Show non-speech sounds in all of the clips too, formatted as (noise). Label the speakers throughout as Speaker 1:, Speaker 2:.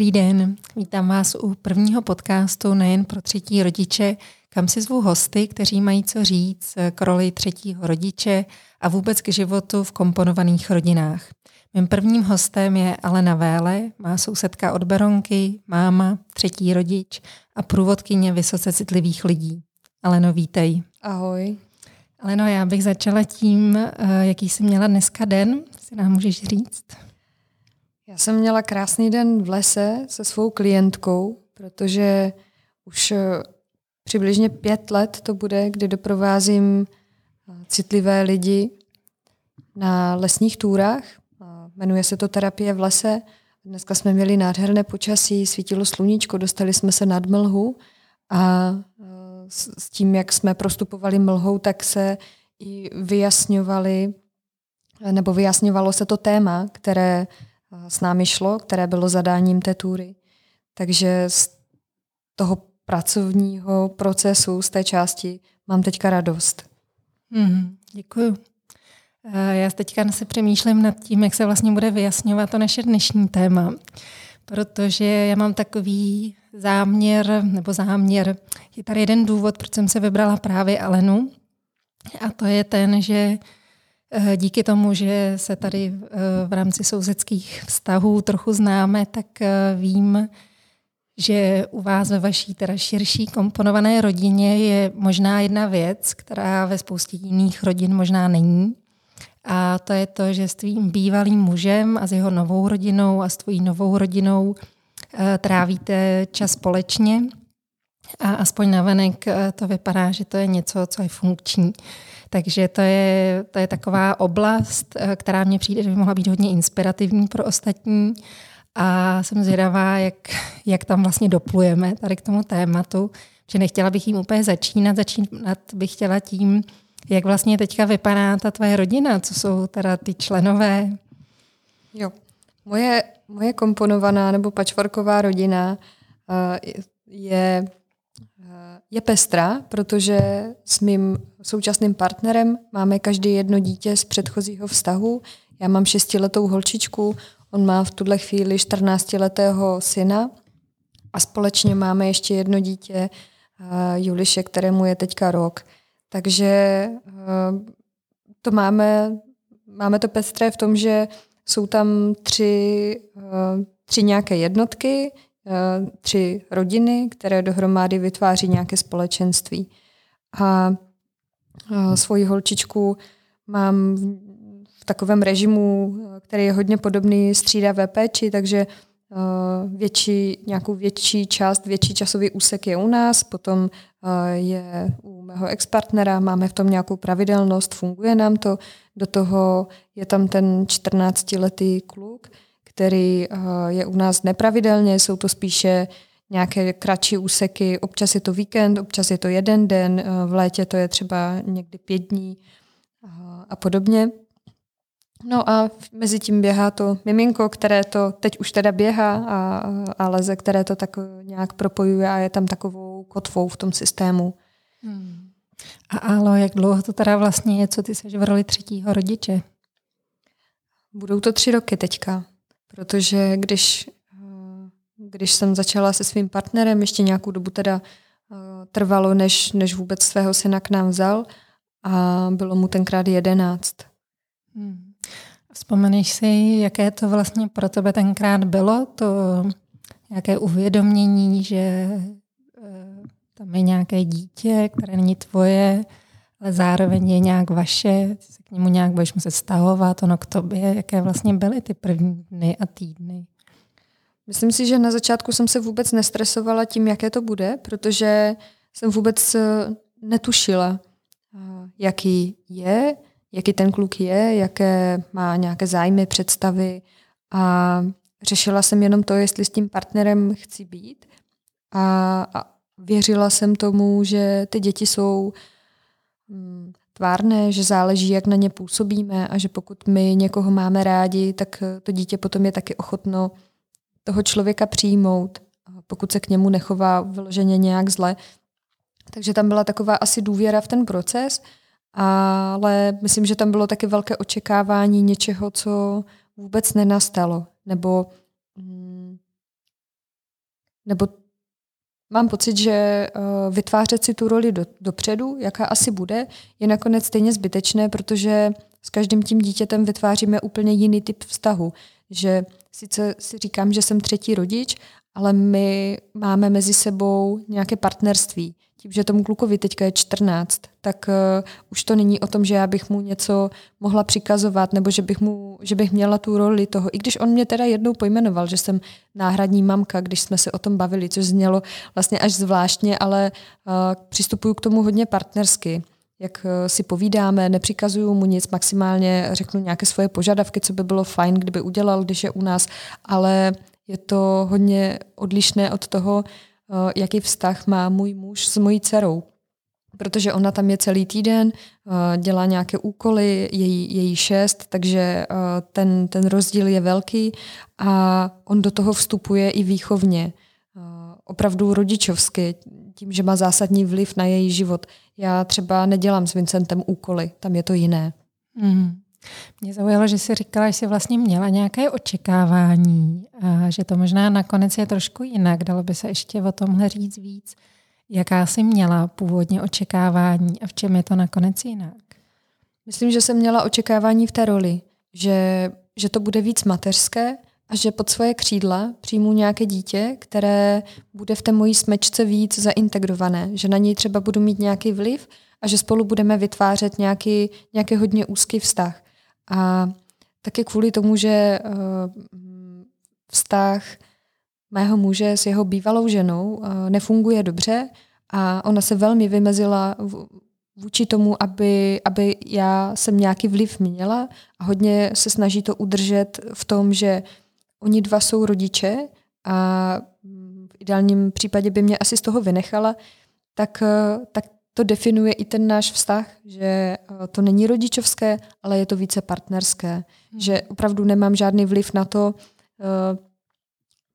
Speaker 1: Dobrý den, vítám vás u prvního podcastu nejen pro třetí rodiče, kam si zvu hosty, kteří mají co říct k roli třetího rodiče a vůbec k životu v komponovaných rodinách. Mým prvním hostem je Alena Véle, má sousedka od Beronky, máma, třetí rodič a průvodkyně vysoce citlivých lidí. Aleno, vítej.
Speaker 2: Ahoj.
Speaker 1: Aleno, já bych začala tím, eh, jaký jsi měla dneska den, si nám můžeš říct?
Speaker 2: Já jsem měla krásný den v lese se svou klientkou, protože už eh, přibližně pět let to bude, kdy doprovázím eh, citlivé lidi na lesních túrách. Jmenuje se to terapie v lese. Dneska jsme měli nádherné počasí, svítilo sluníčko, dostali jsme se nad mlhu a eh, s tím, jak jsme prostupovali mlhou, tak se i vyjasňovali, nebo vyjasňovalo se to téma, které s námi šlo, které bylo zadáním té tury. Takže z toho pracovního procesu, z té části mám teďka radost.
Speaker 1: Mm, děkuju. Já teďka se přemýšlím nad tím, jak se vlastně bude vyjasňovat to naše dnešní téma, protože já mám takový záměr, nebo záměr, je tady jeden důvod, proč jsem se vybrala právě Alenu, a to je ten, že Eh, díky tomu, že se tady eh, v rámci sousedských vztahů trochu známe, tak eh, vím, že u vás ve vaší teda širší komponované rodině je možná jedna věc, která ve spoustě jiných rodin možná není. A to je to, že s tvým bývalým mužem a s jeho novou rodinou a s tvojí novou rodinou trávíte čas společně a aspoň navenek to vypadá, že to je něco, co je funkční. Takže to je, to je taková oblast, eh, která mně přijde, že by mohla být hodně inspirativní pro ostatní. A jsem zvědavá, jak, jak tam vlastně doplujeme tady k tomu tématu, že nechtěla bych jim úplně začínat. Začínat bych chtěla tím, jak vlastně teďka vypadá ta tvoje rodina, co jsou teda ty členové.
Speaker 2: Jo, moje, moje komponovaná nebo pačvorková rodina uh, je je pestrá, protože s mým současným partnerem máme každý jedno dítě z předchozího vztahu. Já mám šestiletou holčičku, on má v tuhle chvíli 14-letého syna a společně máme ještě jedno dítě, uh, Juliše, kterému je teďka rok. Takže uh, to máme, máme to pestré v tom, že jsou tam tři, uh, tři nějaké jednotky, Eh, tři rodiny, které dohromady vytváří nějaké společenství. A eh, svoji holčičku mám v takovém režimu, který je hodně podobný střídavé péči, takže eh, větší, nějakou větší část, větší časový úsek je u nás, potom je u mého ex-partnera, máme v tom nějakou pravidelnost, funguje nám to, do toho je tam ten 14-letý kluk, který eh, je u nás nepravidelně, jsou to spíše nějaké kratší úseky, občas je to víkend, občas je to jeden den, eh, v létě to je třeba někdy pět dní eh, a podobně. No a mezi tím běhá to miminko, které to teď už teda běhá a, a leze, které to tak nějak propojuje a je tam takovou kotvou v tom systému. Hmm.
Speaker 1: A Alo, jak dlouho to teda vlastně je, co ty seš v roli třetího rodiče?
Speaker 2: Budou to tři roky teďka. Protože když, eh, když jsem začala se svým partnerem, ještě nějakou dobu teda eh, trvalo, než, než vůbec svého syna k nám vzal a bylo mu tenkrát jedenáct.
Speaker 1: Hmm. Vzpomeneš si, jaké to vlastně pro tebe tenkrát bylo, to nějaké uvědomění, že eh, tam je nějaké dítě, které není tvoje, ale zároveň je nějak vaše, se k němu nějak budeš muset stahovat, ono k tobě, jaké vlastně byly ty první dny a týdny?
Speaker 2: Myslím si, že na začátku jsem se vůbec nestresovala tím, jaké to bude, protože jsem vůbec eh, netušila, eh, jaký je, jaký ten kluk je, jaké má nějaké zájmy, představy a řešila jsem jenom to, jestli s tím partnerem chci být a, a věřila jsem tomu, že ty děti jsou Mm, tvárné, že záleží, jak na ně působíme a že pokud my někoho máme rádi, tak eh, to dítě potom je taky ochotno toho člověka přijmout, pokud se k němu nechová vyloženě nějak zle. Takže tam byla taková asi důvěra v ten proces, ale myslím, že tam bylo taky velké očekávání něčeho, co vůbec nenastalo. Nebo mm, nebo mám pocit, že uh, vytvářet si tu roli do, dopředu, jaká asi bude, je nakonec stejně zbytečné, protože s každým tím dítětem vytváříme úplně jiný typ vztahu. Že sice si říkám, že jsem třetí rodič, ale my máme mezi sebou nějaké partnerství. Tím, že tomu klukovi teďka je 14, tak uh, už to není o tom, že já bych mu něco mohla přikazovat, nebo že bych, mu, že bych měla tu roli toho. I když on mě teda jednou pojmenoval, že jsem náhradní mamka, když jsme se o tom bavili, což znělo vlastně až zvláštně, ale uh, přistupuju k tomu hodně partnersky jak eh, si povídáme, nepřikazuju mu nic, maximálně řeknu nějaké svoje požadavky, co by bylo fajn, kdyby udělal, když je u nás, ale je to hodně odlišné od toho, jaký vztah má můj muž s mojí dcerou. Protože ona tam je celý týden, eh, dělá nějaké úkoly, její, její šest, takže ten, ten rozdíl je velký a on do toho vstupuje i výchovně opravdu rodičovsky, tím, že má zásadní vliv na její život. Já třeba nedělám s Vincentem úkoly, tam je to jiné.
Speaker 1: Mm. Mě zaujalo, že jsi říkala, že jsi vlastně měla nějaké očekávání a že to možná nakonec je trošku jinak. Dalo by se ještě o tomhle říct víc. Jaká jsi měla původně očekávání a v čem je to nakonec jinak?
Speaker 2: Myslím, že jsem měla očekávání v té roli, že, že to bude víc mateřské, a že pod svoje křídla přijmu nějaké dítě, které bude v té mojí smečce víc zaintegrované, že na něj třeba budu mít nějaký vliv a že spolu budeme vytvářet nějaký, nějaký hodně úzký vztah. A taky kvůli tomu, že uh, vztah mého muže s jeho bývalou ženou uh, nefunguje dobře a ona se velmi vymezila vůči tomu, aby, aby já jsem nějaký vliv měla a hodně se snaží to udržet v tom, že oni dva jsou rodiče a v ideálním případě by mě asi z toho vynechala, tak, eh, tak to definuje i ten náš vztah, že eh, to není rodičovské, ale je to více partnerské. Hmm. Že opravdu nemám žádný vliv na to, eh,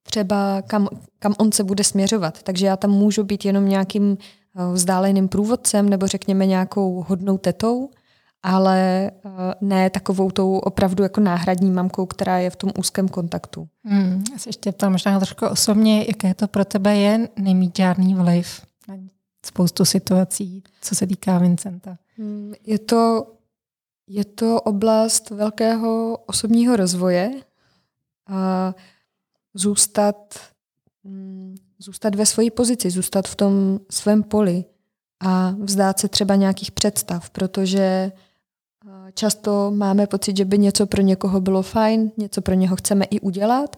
Speaker 2: třeba kam, kam on se bude směřovat. Takže já tam můžu být jenom nějakým vzdáleným průvodcem nebo řekněme nějakou hodnou tetou, ale ne takovou tou opravdu jako náhradní mamkou, která je v tom úzkém kontaktu.
Speaker 1: Hmm, já se ještě ptám možná trošku osobně, jaké to pro tebe je nemít žádný vliv spoustu situací, co se týká Vincenta.
Speaker 2: Hmm, je to, je to oblast velkého osobního rozvoje a zůstat, hmm, zůstat ve své pozici, zůstat v tom svém poli a vzdát se třeba nějakých představ, protože Často máme pocit, že by něco pro někoho bylo fajn, něco pro něho chceme i udělat.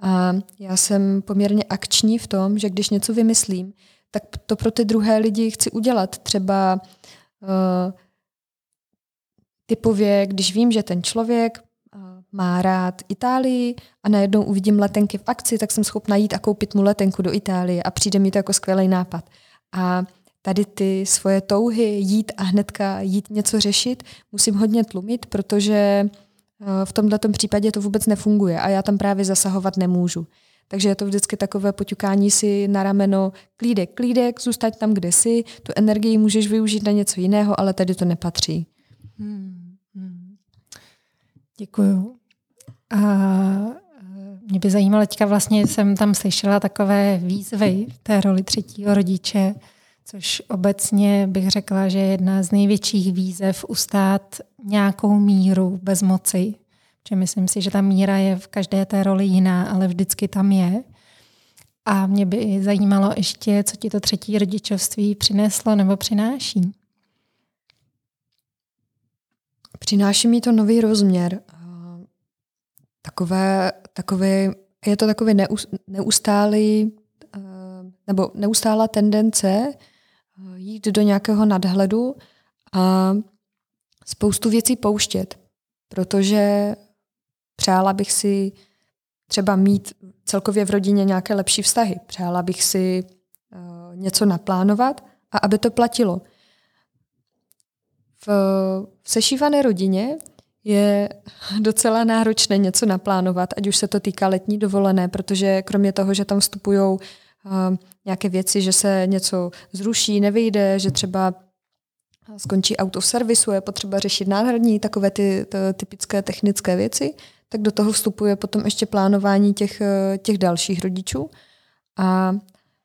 Speaker 2: A já jsem poměrně akční v tom, že když něco vymyslím, tak to pro ty druhé lidi chci udělat. Třeba uh, typově, když vím, že ten člověk uh, má rád Itálii a najednou uvidím letenky v akci, tak jsem schopna jít a koupit mu letenku do Itálie a přijde mi to jako skvělý nápad. A tady ty svoje touhy jít a hnedka jít něco řešit, musím hodně tlumit, protože eh, v tomto případě to vůbec nefunguje a já tam právě zasahovat nemůžu. Takže je to vždycky takové poťukání si na rameno, klídek, klídek, zůstať tam, kde jsi, tu energii můžeš využít na něco jiného, ale tady to nepatří. Hmm, hmm.
Speaker 1: Děkuju. A eh, mě by zajímalo, teďka vlastně jsem tam slyšela takové výzvy v té roli třetího rodiče, což obecně bych řekla, že je jedna z největších výzev ustát nějakou míru bez Protože myslím si, že ta míra je v každé té roli jiná, ale vždycky tam je. A mě by zajímalo ještě, co ti to třetí rodičovství přineslo nebo přináší.
Speaker 2: Přináší mi to nový rozměr. Takové, takové, je to takový neustálý nebo neustálá tendence jít do nějakého nadhledu a spoustu věcí pouštět, protože přála bych si třeba mít celkově v rodině nějaké lepší vztahy. Přála bych si uh, něco naplánovat a aby to platilo. V, v sešívané rodině je docela náročné něco naplánovat, ať už se to týká letní dovolené, protože kromě toho, že tam vstupují uh, nějaké věci, že se něco zruší, nevyjde, že třeba skončí auto v servisu, je potřeba řešit náhradní, takové ty, ty typické technické věci, tak do toho vstupuje potom ještě plánování těch, těch dalších rodičů. A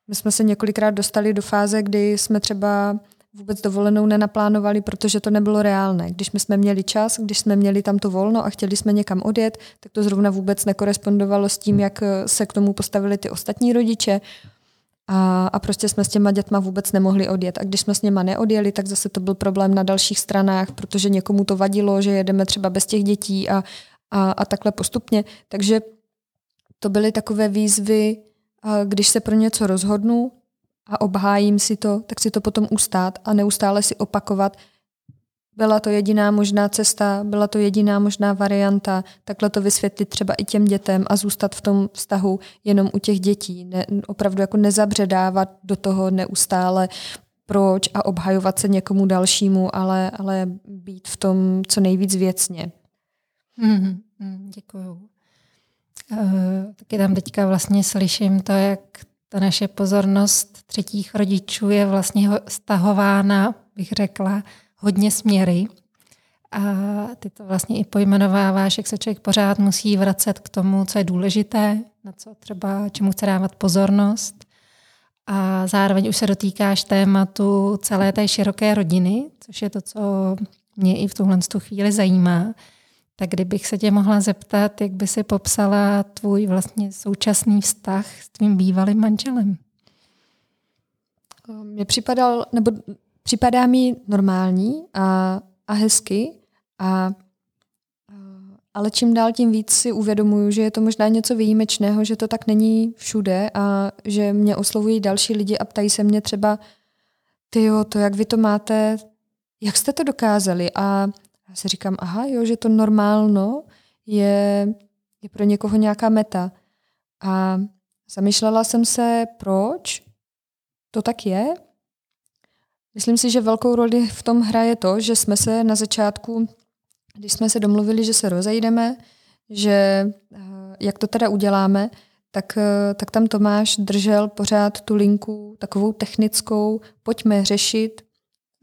Speaker 2: my jsme se několikrát dostali do fáze, kdy jsme třeba vůbec dovolenou nenaplánovali, protože to nebylo reálné. Když my jsme měli čas, když jsme měli tam to volno a chtěli jsme někam odjet, tak to zrovna vůbec nekorespondovalo s tím, jak se k tomu postavili ty ostatní rodiče. A, a prostě jsme s těma dětma vůbec nemohli odjet. A když jsme s něma neodjeli, tak zase to byl problém na dalších stranách, protože někomu to vadilo, že jedeme třeba bez těch dětí a, a, a takhle postupně. Takže to byly takové výzvy, když se pro něco rozhodnu a obhájím si to, tak si to potom ustát a neustále si opakovat, byla to jediná možná cesta, byla to jediná možná varianta, takhle to vysvětlit třeba i těm dětem a zůstat v tom vztahu jenom u těch dětí. Ne, opravdu jako nezabředávat do toho neustále proč a obhajovat se někomu dalšímu, ale, ale být v tom co nejvíc věcně.
Speaker 1: Mm, děkuju. Uh, taky tam teďka vlastně slyším to, jak ta naše pozornost třetích rodičů je vlastně stahována, bych řekla, hodně směry. A ty to vlastně i pojmenováváš, jak se člověk pořád musí vracet k tomu, co je důležité, na co třeba, čemu chce dávat pozornost. A zároveň už se dotýkáš tématu celé té široké rodiny, což je to, co mě i v tuhle chvíli zajímá. Tak kdybych se tě mohla zeptat, jak by si popsala tvůj vlastně současný vztah s tvým bývalým manželem?
Speaker 2: Mně připadal, nebo připadá mi normální a, a hezky, a, a, ale čím dál tím víc si uvědomuju, že je to možná něco výjimečného, že to tak není všude a že mě oslovují další lidi a ptají se mě třeba, ty jo, to jak vy to máte, jak jste to dokázali? A já si říkám, aha, jo, že to normálno je, je pro někoho nějaká meta. A zamýšlela jsem se, proč to tak je Myslím si, že velkou roli v tom hraje to, že jsme se na začátku, když jsme se domluvili, že se rozejdeme, že eh, jak to teda uděláme, tak, eh, tak tam Tomáš držel pořád tu linku takovou technickou, pojďme řešit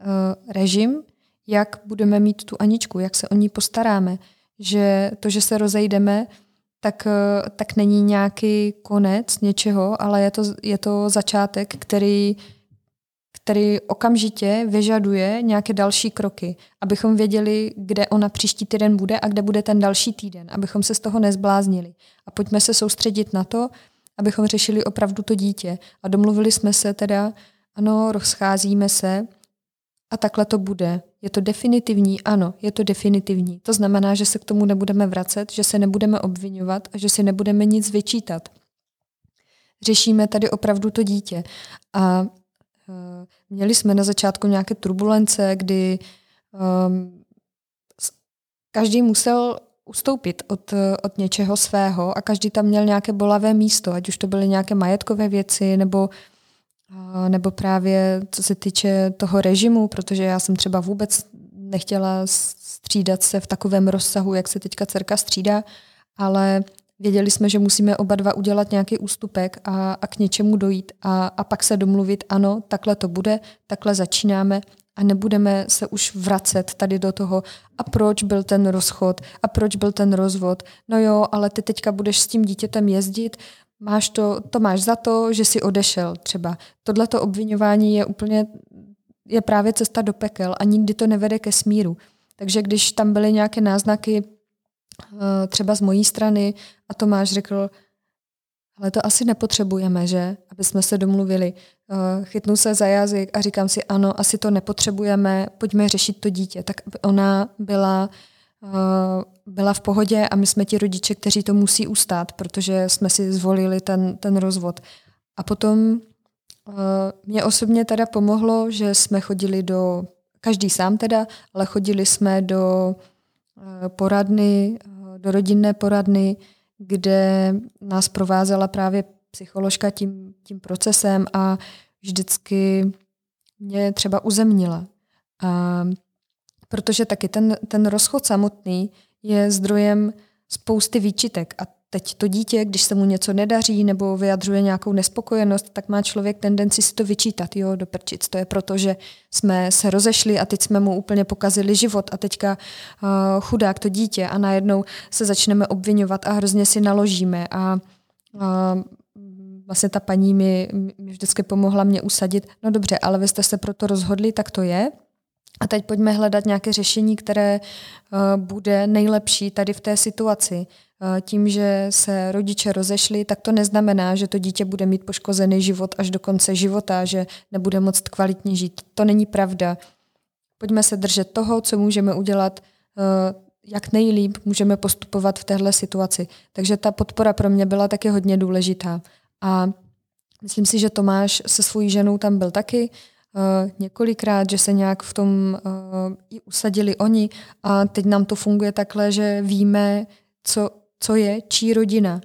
Speaker 2: uh, režim, jak budeme mít tu Aničku, jak se o ní postaráme, že to, že se rozejdeme, tak, tak není nějaký konec něčeho, ale je to, je to začátek, který který okamžitě vyžaduje nějaké další kroky, abychom věděli, kde ona příští týden bude a kde bude ten další týden, abychom se z toho nezbláznili. A pojďme se soustředit na to, abychom řešili opravdu to dítě. A domluvili jsme se teda, ano, rozcházíme se a takhle to bude. Je to definitivní? Ano, je to definitivní. To znamená, že se k tomu nebudeme vracet, že se nebudeme obvinovat a že si nebudeme nic vyčítat. Řešíme tady opravdu to dítě. A Eh, měli jsme na začátku nějaké turbulence, kdy um, každý musel ustoupit od, od něčeho svého a každý tam měl nějaké bolavé místo, ať už to byly nějaké majetkové věci nebo, uh, nebo právě co se týče toho režimu, protože já jsem třeba vůbec nechtěla střídat se v takovém rozsahu, jak se teďka dcerka střídá, ale Věděli jsme, že musíme oba dva udělat nějaký ústupek a, a k něčemu dojít a, a pak se domluvit, ano, takhle to bude, takhle začínáme a nebudeme se už vracet tady do toho, a proč byl ten rozchod, a proč byl ten rozvod. No jo, ale ty teďka budeš s tím dítětem jezdit, máš to, to máš za to, že jsi odešel třeba. Tohleto obvinování je úplně, je právě cesta do pekel a nikdy to nevede ke smíru. Takže když tam byly nějaké náznaky Eh, třeba z mojí strany a Tomáš řekl, ale to asi nepotřebujeme, že? Aby jsme se domluvili. Eh, chytnu se za jazyk a říkám si, ano, asi to nepotřebujeme, pojďme řešit to dítě. Tak ona byla, eh, byla v pohodě a my jsme ti rodiče, kteří to musí ustát, protože jsme si zvolili ten, ten rozvod. A potom mě osobně teda pomohlo, že jsme chodili do, každý sám teda, ale chodili jsme do poradny, do rodinné poradny, kde nás provázela právě psycholožka tím, tím procesem a vždycky mě třeba uzemnila. A protože taky ten, ten rozchod samotný je zdrojem spousty výčitek a teď to dítě, když se mu něco nedaří nebo vyjadřuje nějakou nespokojenost, tak má člověk tendenci si to vyčítat, jo, do prčic. To je proto, že jsme se rozešli a teď jsme mu úplně pokazili život a teďka uh, chudák to dítě a najednou se začneme obvinovat a hrozně si naložíme a uh, vlastně ta paní mi, mi vždycky pomohla mě usadit, no dobře, ale vy jste se proto rozhodli, tak to je. A teď pojďme hledat nějaké řešení, které uh, bude nejlepší tady v té situaci. Uh, tím, že se rodiče rozešli, tak to neznamená, že to dítě bude mít poškozený život až do konce života, že nebude moct kvalitně žít. To není pravda. Pojďme se držet toho, co můžeme udělat, uh, jak nejlíp můžeme postupovat v téhle situaci. Takže ta podpora pro mě byla taky hodně důležitá. A myslím si, že Tomáš se svojí ženou tam byl taky uh, několikrát, že se nějak v tom uh, i usadili oni a teď nám to funguje takhle, že víme, co, co je čí rodina.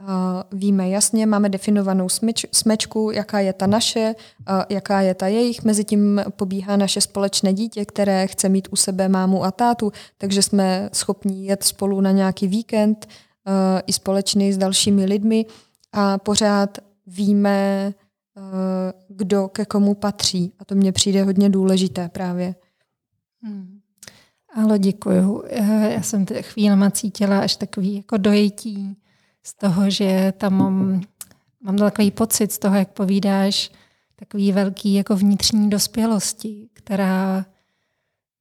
Speaker 2: Uh, víme jasně, máme definovanou smeč, smečku, jaká je ta naše, uh, jaká je ta jejich. Mezitím pobíhá naše společné dítě, které chce mít u sebe mámu a tátu, takže jsme schopni jet spolu na nějaký víkend uh, i společný s dalšími lidmi a pořád víme, kdo ke komu patří. A to mně přijde hodně důležité právě.
Speaker 1: Hmm. Ale děkuju. Já jsem chvílema cítila až takový jako dojetí z toho, že tam mám, mám takový pocit z toho, jak povídáš, takový velký jako vnitřní dospělosti, která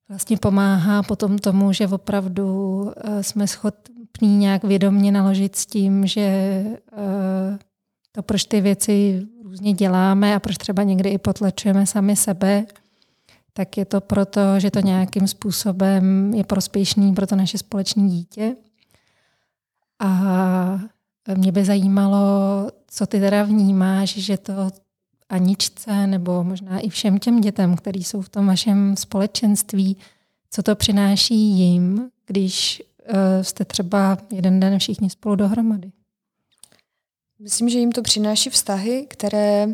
Speaker 1: vlastně pomáhá potom tomu, že opravdu eh, jsme schopní nějak vědomně naložit s tím, že eh, to, proč ty věci různě děláme a proč třeba někdy i potlačujeme sami sebe, tak je to proto, že to nějakým způsobem je prospěšný pro to naše společné dítě. A mě by zajímalo, co ty teda vnímáš, že to Aničce nebo možná i všem těm dětem, který jsou v tom vašem společenství, co to přináší jim, když uh, jste třeba jeden den všichni spolu dohromady?
Speaker 2: Myslím, že jim to přináší vztahy, které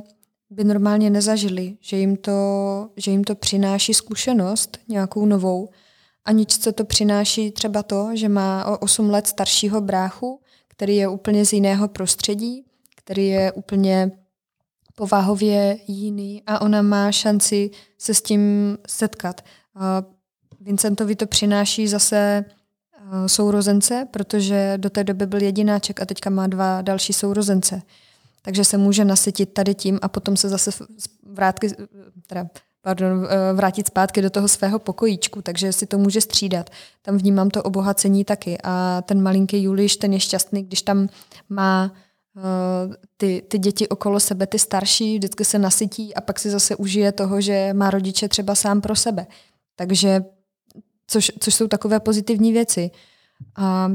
Speaker 2: by normálně nezažili, že jim to, že jim to přináší zkušenost nějakou novou. Aničce to přináší třeba to, že má o 8 let staršího bráchu, který je úplně z jiného prostředí, který je úplně povahově jiný a ona má šanci se s tím setkat. Vincentovi to přináší zase sourozence, protože do té doby byl jedináček a teďka má dva další sourozence. Takže se může nasytit tady tím a potom se zase vrátit, teda, pardon, e, vrátit zpátky do toho svého pokojíčku, takže si to může střídat. Tam vnímám to obohacení taky a ten malinký Juliš, ten je šťastný, když tam má uh, ty, ty děti okolo sebe, ty starší, vždycky se nasytí a pak si zase užije toho, že má rodiče třeba sám pro sebe. Takže což, což jsou takové pozitivní věci. A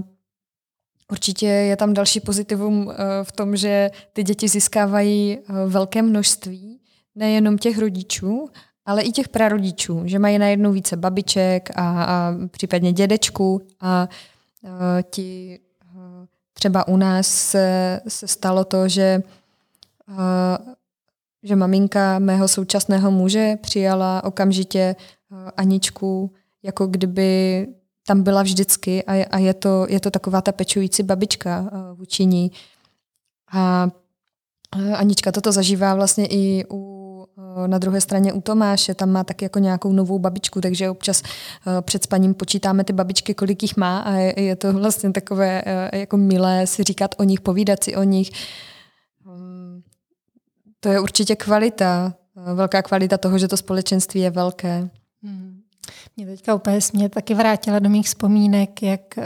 Speaker 2: určitě je tam další pozitivum eh, v tom, že ty děti získávají eh, velké množství nejenom těch rodičů, ale i těch prarodičů, že mají najednou více babiček a, a případně dědečků a, a eh, ti třeba u nás se, se stalo to, že a, že maminka mého současného muže přijala okamžitě Aničku jako kdyby tam byla vždycky a je, a je, to, je to taková ta pečující babička uh, vůči ní. A uh, Anička toto zažívá vlastně i u na druhé straně u Tomáše, tam má tak jako nějakou novou babičku, takže občas před spaním počítáme ty babičky, kolik jich má a je, to vlastně takové jako milé si říkat o nich, povídat si o nich. Um, to je určitě kvalita, velká kvalita toho, že to společenství je velké. Hmm.
Speaker 1: Mě teďka úplně mě taky vrátila do mých vzpomínek, jak uh,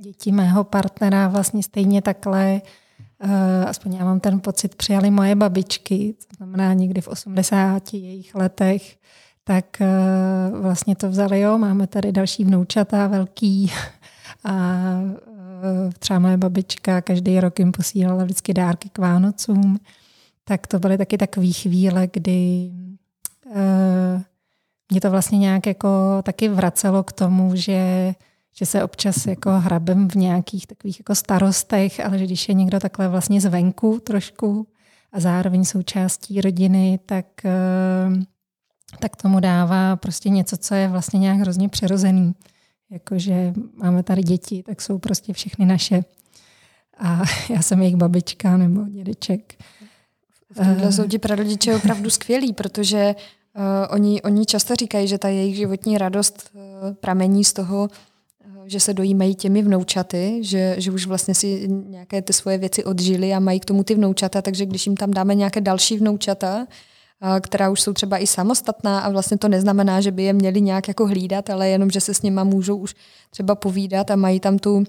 Speaker 1: děti mého partnera vlastně stejně takhle, uh, aspoň já mám ten pocit, přijali moje babičky, to znamená někdy v 80 jejich letech, tak uh, vlastně to vzali, jo, máme tady další vnoučata velký (laughs) a uh, třeba moje babička každý rok jim posílala vždycky dárky k Vánocům, tak to byly taky takové chvíle, kdy uh, mě to vlastně nějak jako taky vracelo k tomu, že, že se občas jako hrabem v nějakých takových jako starostech, ale že když je někdo takhle vlastně zvenku trošku a zároveň součástí rodiny, tak, eh, tak tomu dává prostě něco, co je vlastně nějak hrozně přirozený. Jakože máme tady děti, tak jsou prostě všechny naše. A (laughs) já jsem jejich babička nebo dědeček.
Speaker 2: V tomhle jsou ti prarodiče opravdu skvělí, protože Uh, oni, oni často říkají, že ta jejich životní radost uh, pramení z toho, uh, že se dojímají těmi vnoučaty, že, že už vlastně si nějaké ty svoje věci odžili a mají k tomu ty vnoučata, takže když jim tam dáme nějaké další vnoučata, která už jsou třeba i samostatná a vlastně to neznamená, že by je měli nějak jako hlídat, ale jenom, že se s nima můžou už třeba povídat a mají tam tu,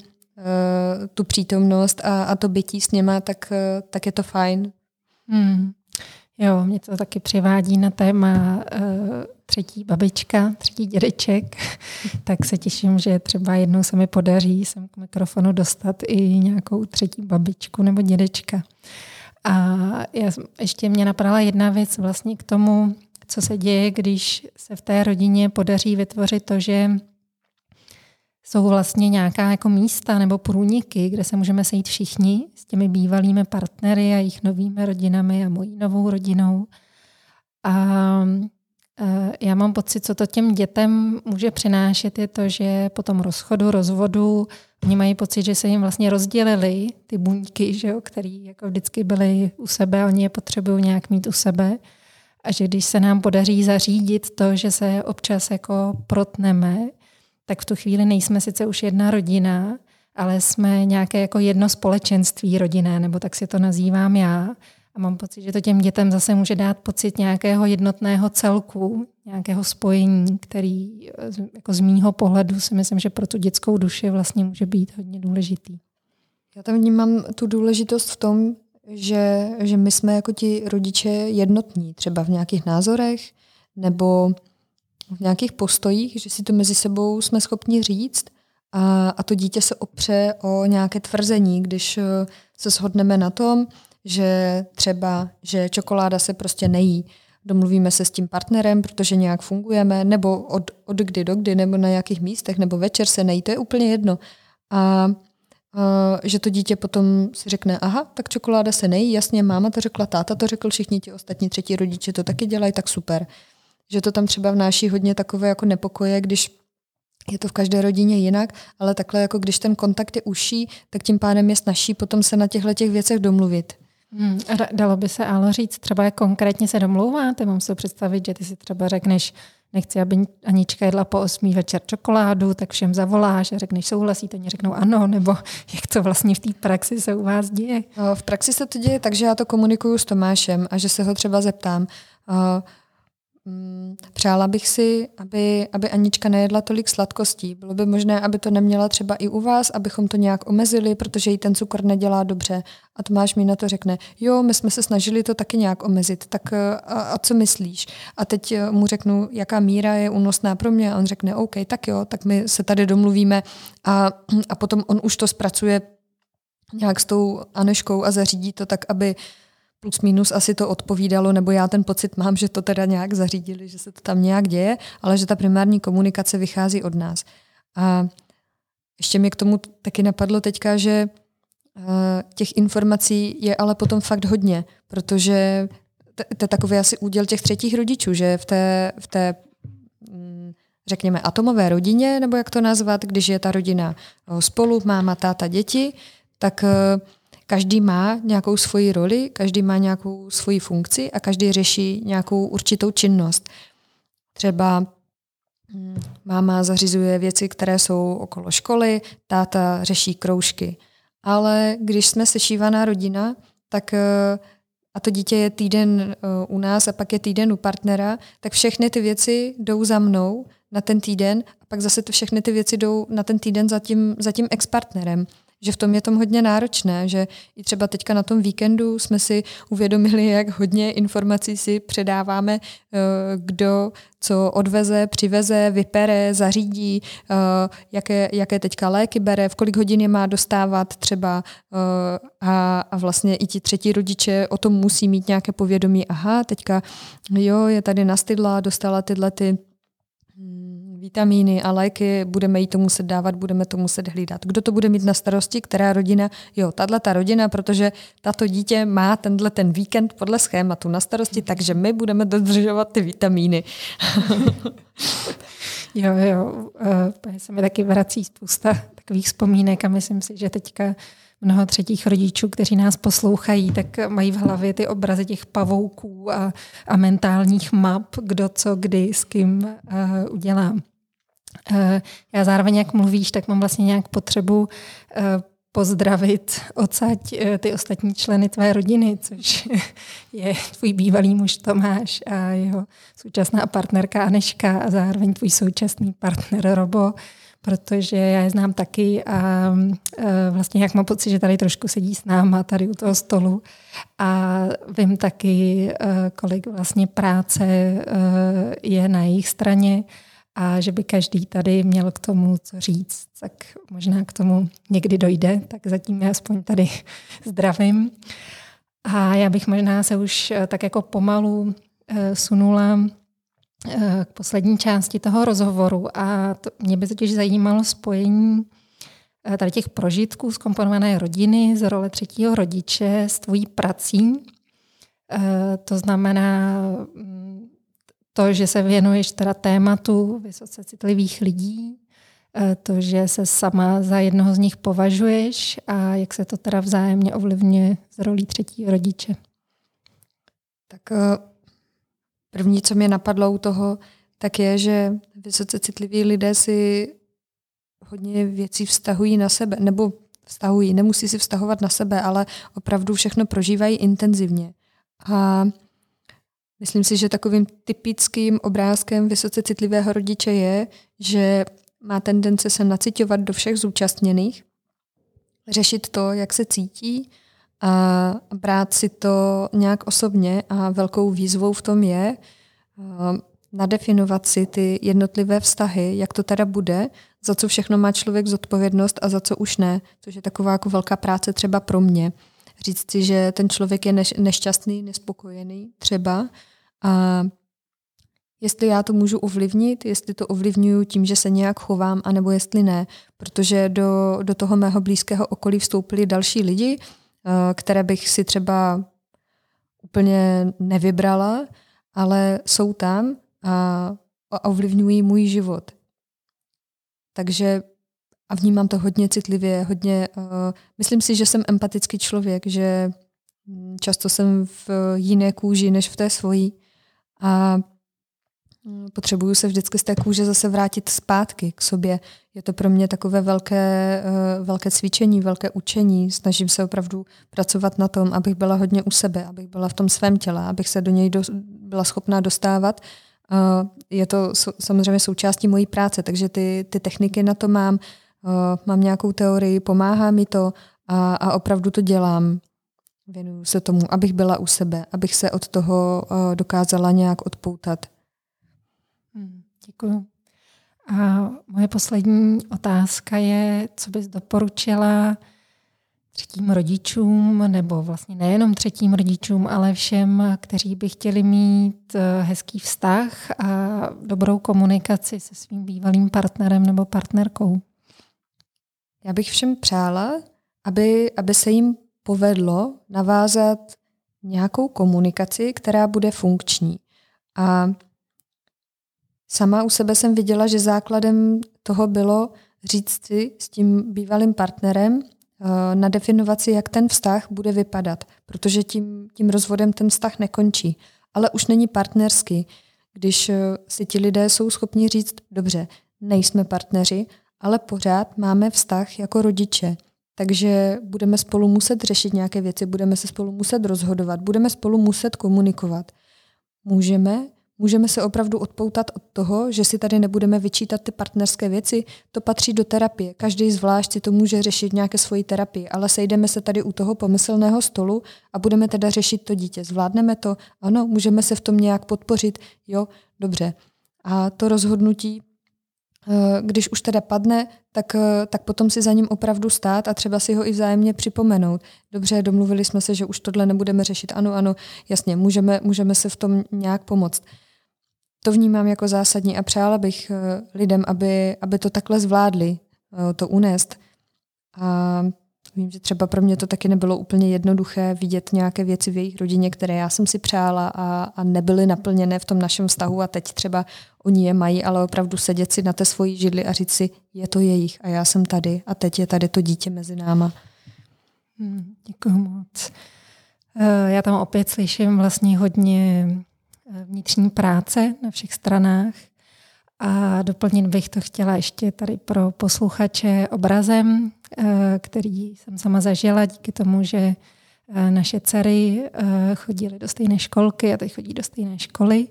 Speaker 2: tu přítomnost a, a to bytí s nima, tak, tak je to fajn.
Speaker 1: Hmm. Jo, mě to taky přivádí na téma uh, třetí babička, třetí dědeček, (laughs) tak se těším, že třeba jednou se mi podaří sem k mikrofonu dostat i nějakou třetí babičku nebo dědečka. A já, ještě mě napadala jedna věc vlastně k tomu, co se děje, když se v té rodině podaří vytvořit to, že jsou vlastně nějaká jako místa nebo průniky, kde se můžeme sejít všichni s těmi bývalými partnery a jejich novými rodinami a mojí novou rodinou. A e, já mám pocit, co to těm dětem může přinášet, je to, že po tom rozchodu, rozvodu, oni mají pocit, že se jim vlastně rozdělili ty buňky, že jo, které jako vždycky byly u sebe, oni je potřebují nějak mít u sebe. A že když se nám podaří zařídit to, že se občas jako protneme, tak v tu chvíli nejsme sice už jedna rodina, ale jsme nějaké jako jedno společenství rodinné, nebo tak si to nazývám já. A mám pocit, že to těm dětem zase může dát pocit nějakého jednotného celku, nějakého spojení, který jako z mýho pohledu si myslím, že pro tu dětskou duši vlastně může být hodně důležitý.
Speaker 2: Já tam vnímám tu důležitost v tom, že, že my jsme jako ti rodiče jednotní, třeba v nějakých názorech nebo v nějakých postojích, že si to mezi sebou jsme schopni říct a, a to dítě se opře o nějaké tvrzení, když eh, se shodneme na tom, že třeba, že čokoláda se prostě nejí. Domluvíme se s tím partnerem, protože nějak fungujeme, nebo od, od kdy do kdy, nebo na jakých místech, nebo večer se nejí, to je úplně jedno. A Uh, že to dítě potom si řekne, aha, tak čokoláda se nejí, jasně, máma to řekla, táta to řekl, všichni ti ostatní třetí rodiče to taky dělají, tak super že to tam třeba vnáší hodně takové jako nepokoje, když je to v každé rodině jinak, ale takhle jako když ten kontakt je užší, tak tím pádem je snažší potom se na těchto těch věcech domluvit.
Speaker 1: Hmm, a dalo by se ale říct, třeba jak konkrétně se domlouváte? Mám si představit, že ty si třeba řekneš, nechci, aby Anička jedla po osmý večer čokoládu, tak všem zavoláš a řekneš souhlasíte, oni řeknou ano, nebo (laughs) jak to vlastně v té praxi se u vás děje?
Speaker 2: V praxi se to děje tak, že já to komunikuju s Tomášem a že se ho třeba zeptám, přála bych si, aby, aby Anička nejedla tolik sladkostí. Bylo by možné, aby to neměla třeba i u vás, abychom to nějak omezili, protože jí ten cukr nedělá dobře. A Tomáš mi na to řekne, jo, my jsme se snažili to taky nějak omezit, tak a, a co myslíš? A teď eh, mu řeknu, jaká míra je únosná pro mě a on řekne, OK, tak jo, tak my se tady domluvíme a, a potom on už to zpracuje nějak s tou Aneškou a zařídí to tak, aby plus minus asi to odpovídalo, nebo já ten pocit mám, že to teda nějak zařídili, že se to tam nějak děje, ale že ta primární komunikace vychází od nás. A ještě mi k tomu taky napadlo teďka, že eh, těch informací je ale potom fakt hodně, protože to je takový asi úděl těch třetích rodičů, že v té, v té mm, řekněme, atomové rodině, nebo jak to nazvat, když je ta rodina eh, spolu, máma, táta, děti, tak uh, každý má nějakou svoji roli, každý má nějakou svoji funkci a každý řeší nějakou určitou činnost. Třeba hm, máma zařizuje věci, které jsou okolo školy, táta řeší kroužky. Ale když jsme sešívaná rodina, tak eh, a to dítě je týden eh, u nás a pak je týden u partnera, tak všechny ty věci jdou za mnou na ten týden a pak zase to všechny ty věci jdou na ten týden za tím, za tím ex-partnerem že v tom je tom hodně náročné, že i třeba teďka na tom víkendu jsme si uvědomili, jak hodně informací si předáváme, eh, kdo co odveze, přiveze, vypere, zařídí, eh, jaké, jaké teďka léky bere, v kolik hodin je má dostávat třeba eh, a, a vlastně i ti třetí rodiče o tom musí mít nějaké povědomí, aha, teďka jo, je tady nastydla, dostala tyhle ty vitamíny a léky, budeme jí to muset dávat, budeme to muset hlídat. Kdo to bude mít na starosti, která rodina? Jo, tahle ta rodina, protože tato dítě má tenhle ten víkend podle schématu na starosti, takže my budeme dodržovat ty vitamíny. (laughs)
Speaker 1: jo, jo, uh, se mi taky vrací spousta takových vzpomínek a myslím si, že teďka mnoho třetích rodičů, kteří nás poslouchají, tak mají v hlavě ty obrazy těch pavouků a, a mentálních map, kdo co kdy s kým uh, udělá. Já zároveň, jak mluvíš, tak mám vlastně nějak potřebu pozdravit odsaď ty ostatní členy tvé rodiny, což (laughs) je tvůj bývalý muž Tomáš a jeho současná partnerka Aneška a zároveň tvůj současný partner Robo protože já je znám taky a vlastně jak mám pocit, že tady trošku sedí s náma tady u toho stolu. A vím taky, kolik vlastně práce je na jejich straně a že by každý tady měl k tomu co říct, tak možná k tomu někdy dojde, tak zatím já aspoň tady (laughs) zdravím. A já bych možná se už tak jako pomalu sunula Eh, k poslední části toho rozhovoru a to, mě by totiž zajímalo spojení eh, tady těch prožitků z komponované rodiny, z role třetího rodiče, s tvojí prací. Eh, to znamená mm, to, že se věnuješ teda tématu vysoce citlivých lidí, to, že se sama za jednoho z nich považuješ a jak se to teda vzájemně ovlivňuje z rolí třetího rodiče.
Speaker 2: Tak První, co mě napadlo u toho, tak je, že vysoce citliví lidé si hodně věcí vztahují na sebe, nebo vztahují, nemusí si vztahovat na sebe, ale opravdu všechno prožívají intenzivně. A myslím si, že takovým typickým obrázkem vysoce citlivého rodiče je, že má tendence se nacitovat do všech zúčastněných, řešit to, jak se cítí a brát si to nějak osobně a velkou výzvou v tom je nadefinovat si ty jednotlivé vztahy, jak to teda bude, za co všechno má člověk zodpovědnost a za co už ne, což je taková jako velká práce třeba pro mě. Říct si, že ten člověk je nešťastný, nespokojený třeba a jestli já to můžu ovlivnit, jestli to ovlivňuju tím, že se nějak chovám, anebo jestli ne, protože do, do toho mého blízkého okolí vstoupili další lidi, Eh, které bych si třeba úplně nevybrala, ale jsou tam a ovlivňují můj život. Takže a vnímám to hodně citlivě, hodně, uh, myslím si, že jsem empatický člověk, že často jsem v jiné kůži než v té svojí a Mm, potřebuju se vždycky z té kůže zase vrátit zpátky k sobě. Je to pro mě takové velké, eh, velké cvičení, velké učení. Snažím se opravdu pracovat na tom, abych byla hodně u sebe, abych byla v tom svém těle, abych se do něj do, byla schopná dostávat. Je to samozřejmě součástí mojí práce, takže ty, ty techniky na to mám. Eh, mám nějakou teorii, pomáhá mi to a, a opravdu to dělám. Věnuju se tomu, abych byla u sebe, abych se od toho eh, dokázala nějak odpoutat.
Speaker 1: Děkuji. A moje poslední otázka je, co bys doporučila třetím rodičům, nebo vlastně nejenom třetím rodičům, ale všem, kteří by chtěli mít eh, hezký vztah a dobrou komunikaci se svým bývalým partnerem nebo partnerkou.
Speaker 2: Já bych všem přála, aby, aby se jim povedlo navázat nějakou komunikaci, která bude funkční. A Sama u sebe jsem viděla, že základem toho bylo říct si s tím bývalým partnerem, eh, nadefinovat si, jak ten vztah bude vypadat, protože tím, tím rozvodem ten vztah nekončí. Ale už není partnerský, když eh, si ti lidé jsou schopni říct, dobře, nejsme partneři, ale pořád máme vztah jako rodiče. Takže budeme spolu muset řešit nějaké věci, budeme se spolu muset rozhodovat, budeme spolu muset komunikovat. Můžeme Můžeme se opravdu odpoutat od toho, že si tady nebudeme vyčítat ty partnerské věci. To patří do terapie. Každý zvlášť si to může řešit nějaké svoji terapii, ale sejdeme se tady u toho pomyslného stolu a budeme teda řešit to dítě. Zvládneme to? Ano, můžeme se v tom nějak podpořit? Jo, dobře. A to rozhodnutí když už teda padne, tak, eh, tak potom si za ním opravdu stát a třeba si ho i vzájemně připomenout. Dobře, domluvili jsme se, že už tohle nebudeme řešit. Ano, ano, jasně, můžeme, můžeme se v tom nějak pomoct. To vnímám jako zásadní a přála bych eh, lidem, aby, aby to takhle zvládli, to unést. A Vím, že třeba pro mě to taky nebylo úplně jednoduché vidět nějaké věci v jejich rodině, které já jsem si přála a, a nebyly naplněné v tom našem vztahu a teď třeba oni je mají, ale opravdu sedět si na té svoji židli a říct si, je to jejich a já jsem tady a teď je tady to dítě mezi náma.
Speaker 1: Hmm, děkuji moc. Eh, já tam opět slyším vlastně hodně eh, vnitřní práce na všech stranách A doplnit bych to chtěla ještě tady pro posluchače obrazem, který jsem sama zažila díky tomu, že naše dcery chodily do stejné školky a teď chodí do stejné školy.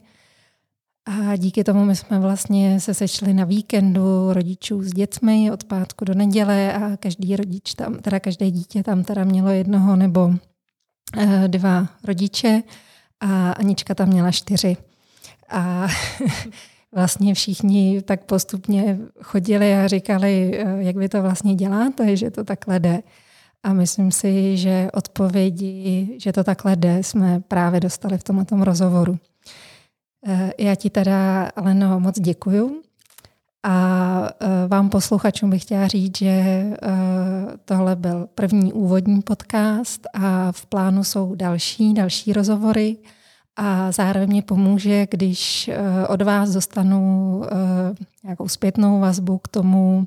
Speaker 1: A díky tomu my jsme vlastně se sešli na víkendu rodičů s dětmi od pátku do neděle a každý rodič tam, teda každé dítě tam teda mělo jednoho nebo eh, dva rodiče a Anička tam měla čtyři. A (laughs) vlastně všichni tak postupně chodili a říkali, eh, jak vy to vlastně děláte, že to takhle jde. A myslím si, že odpovědi, že to takhle jde, jsme právě dostali v tomto rozhovoru. Eh, já ti teda, Aleno, moc děkuju. A eh, vám posluchačům bych chtěla říct, že tohle byl první úvodní podcast a v plánu jsou další, další rozhovory a zároveň mě pomůže, když od vás dostanu nějakou zpětnou vazbu k tomu,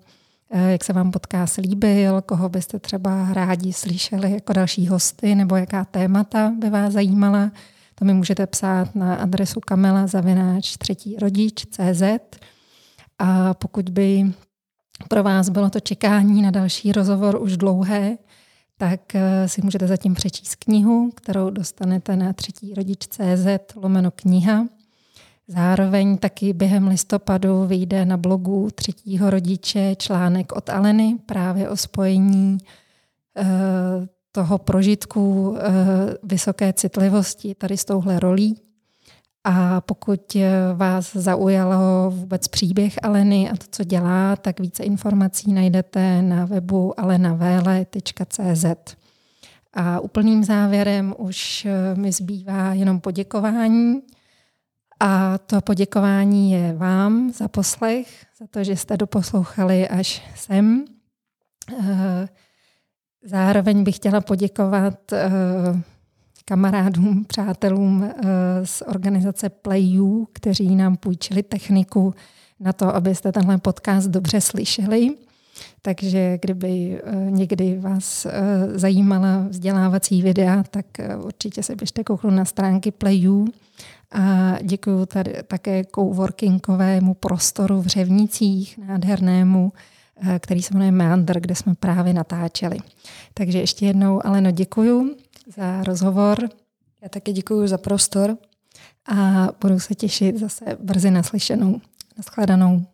Speaker 1: jak se vám podcast líbil, koho byste třeba rádi slyšeli jako další hosty nebo jaká témata by vás zajímala, to mi můžete psát na adresu kamela zavináč třetí rodič CZ. A pokud by pro vás bylo to čekání na další rozhovor už dlouhé, tak eh, si můžete zatím přečíst knihu, kterou dostanete na třetí rodič CZ lomeno kniha. Zároveň taky během listopadu vyjde na blogu třetího rodiče článek od Aleny právě o spojení eh, toho prožitku eh, vysoké citlivosti tady s touhle rolí. A pokud eh, vás zaujalo vůbec příběh Aleny a to, co dělá, tak více informací najdete na webu alenavele.cz. A úplným závěrem už eh, mi zbývá jenom poděkování. A to poděkování je vám za poslech, za to, že jste doposlouchali až sem. Zároveň bych chtěla poděkovat kamarádům, přátelům uh, z organizace PlayU, kteří nám půjčili techniku na to, abyste tenhle podcast dobře slyšeli. Takže kdyby uh, někdy vás uh, zajímala vzdělávací videa, tak určitě se běžte kouknout na stránky PlayU. A děkuji tady také coworkingovému prostoru v Řevnicích, nádhernému, Eh, který se jmenuje Meander, kde jsme právě natáčeli. Takže ještě jednou, Aleno, děkuju za rozhovor.
Speaker 2: Já také děkuji za prostor.
Speaker 1: A budu se těšit zase brzy naslyšenou. Naschledanou.